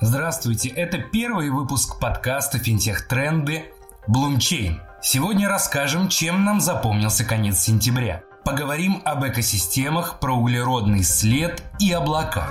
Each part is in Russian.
Здравствуйте, это первый выпуск подкаста «Финтех Тренды» Bloomchain. Сегодня расскажем, чем нам запомнился конец сентября. Поговорим об экосистемах, про углеродный след и облака.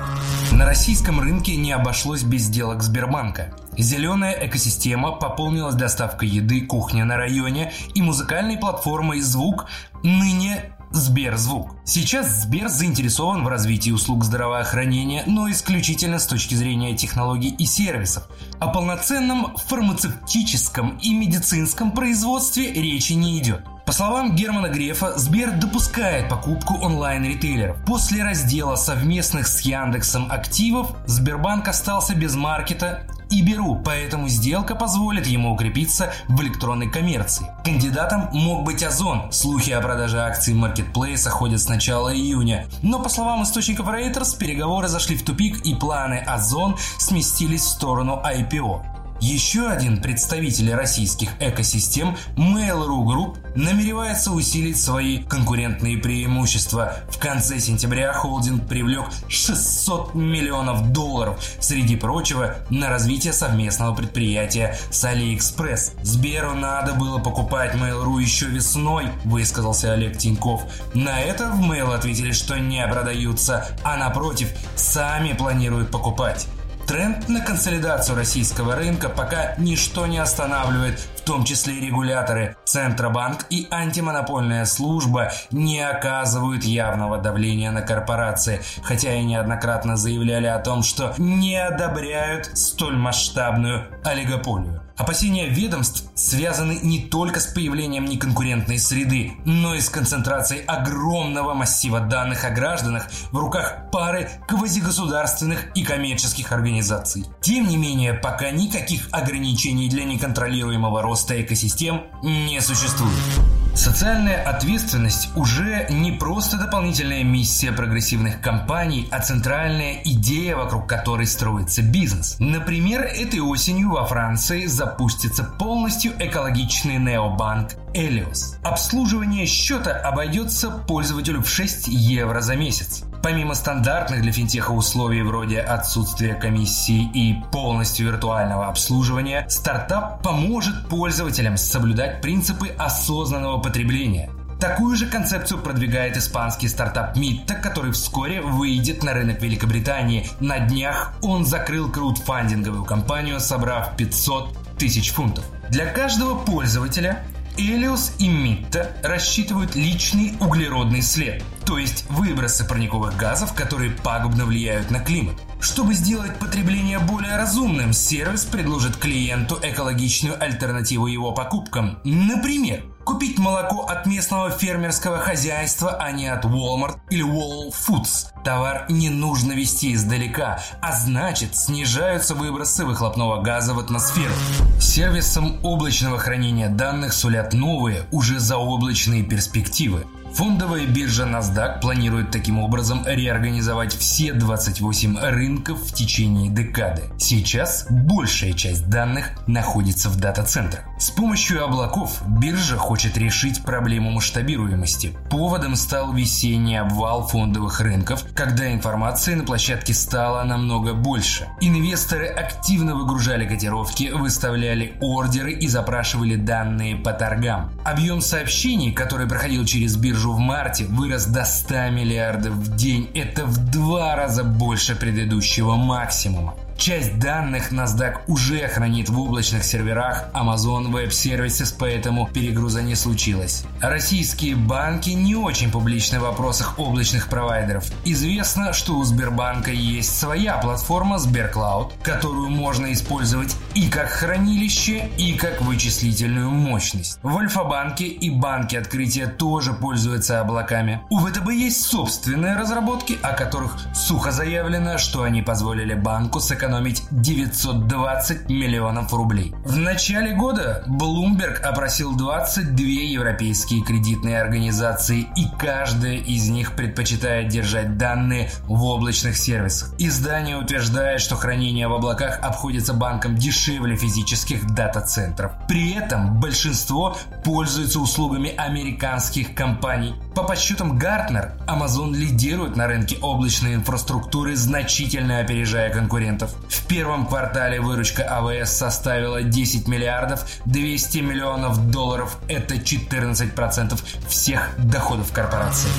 На российском рынке не обошлось без сделок Сбербанка. Зеленая экосистема пополнилась доставкой еды, кухня на районе и музыкальной платформой «Звук», ныне Сберзвук. Сейчас Сбер заинтересован в развитии услуг здравоохранения, но исключительно с точки зрения технологий и сервисов. О полноценном фармацевтическом и медицинском производстве речи не идет. По словам Германа Грефа, Сбер допускает покупку онлайн-ритейлеров. После раздела совместных с Яндексом активов Сбербанк остался без маркета и беру, поэтому сделка позволит ему укрепиться в электронной коммерции. Кандидатом мог быть Озон. Слухи о продаже акций маркетплейса ходят с начала июня. Но по словам источников Reuters, переговоры зашли в тупик и планы Озон сместились в сторону IPO. Еще один представитель российских экосистем Mail.ru Group намеревается усилить свои конкурентные преимущества. В конце сентября холдинг привлек 600 миллионов долларов, среди прочего, на развитие совместного предприятия с AliExpress. Сберу надо было покупать Mail.ru еще весной, высказался Олег Тиньков. На это в Mail ответили, что не продаются, а напротив, сами планируют покупать. Тренд на консолидацию российского рынка пока ничто не останавливает, в том числе регуляторы. Центробанк и антимонопольная служба не оказывают явного давления на корпорации, хотя и неоднократно заявляли о том, что не одобряют столь масштабную олигополию. Опасения ведомств связаны не только с появлением неконкурентной среды, но и с концентрацией огромного массива данных о гражданах в руках пары квазигосударственных и коммерческих организаций. Тем не менее, пока никаких ограничений для неконтролируемого роста экосистем не существует. Социальная ответственность уже не просто дополнительная миссия прогрессивных компаний, а центральная идея, вокруг которой строится бизнес. Например, этой осенью во Франции запустится полностью экологичный необанк Элиос. Обслуживание счета обойдется пользователю в 6 евро за месяц. Помимо стандартных для финтеха условий вроде отсутствия комиссии и полностью виртуального обслуживания, стартап поможет пользователям соблюдать принципы осознанного потребления. Такую же концепцию продвигает испанский стартап Митта, который вскоре выйдет на рынок Великобритании. На днях он закрыл краудфандинговую кампанию, собрав 500 тысяч фунтов. Для каждого пользователя Элиос и Митта рассчитывают личный углеродный след, то есть выбросы парниковых газов, которые пагубно влияют на климат. Чтобы сделать потребление более разумным, сервис предложит клиенту экологичную альтернативу его покупкам. Например, Купить молоко от местного фермерского хозяйства, а не от Walmart или Wall Foods. Товар не нужно везти издалека, а значит снижаются выбросы выхлопного газа в атмосферу. Сервисам облачного хранения данных сулят новые, уже заоблачные перспективы. Фондовая биржа NASDAQ планирует таким образом реорганизовать все 28 рынков в течение декады. Сейчас большая часть данных находится в дата-центрах. С помощью облаков биржа хочет решить проблему масштабируемости. Поводом стал весенний обвал фондовых рынков, когда информации на площадке стало намного больше. Инвесторы активно выгружали котировки, выставляли ордеры и запрашивали данные по торгам. Объем сообщений, который проходил через биржу в марте вырос до 100 миллиардов в день. Это в два раза больше предыдущего максимума. Часть данных NASDAQ уже хранит в облачных серверах Amazon Web Services, поэтому перегруза не случилось. Российские банки не очень публичны в вопросах облачных провайдеров. Известно, что у Сбербанка есть своя платформа Сберклауд, которую можно использовать и как хранилище, и как вычислительную мощность. В Альфа-банке и банке открытия тоже пользуются облаками. У ВТБ есть собственные разработки, о которых сухо заявлено, что они позволили банку сэкономить сэкономить 920 миллионов рублей. В начале года Bloomberg опросил 22 европейские кредитные организации, и каждая из них предпочитает держать данные в облачных сервисах. Издание утверждает, что хранение в облаках обходится банкам дешевле физических дата-центров. При этом большинство пользуются услугами американских компаний. По подсчетам Гартнер, Amazon лидирует на рынке облачной инфраструктуры, значительно опережая конкурентов. В первом квартале выручка АВС составила 10 миллиардов 200 миллионов долларов. Это 14% всех доходов корпорации.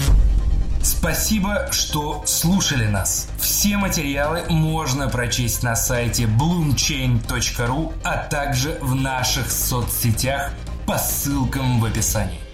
Спасибо, что слушали нас. Все материалы можно прочесть на сайте bloomchain.ru, а также в наших соцсетях по ссылкам в описании.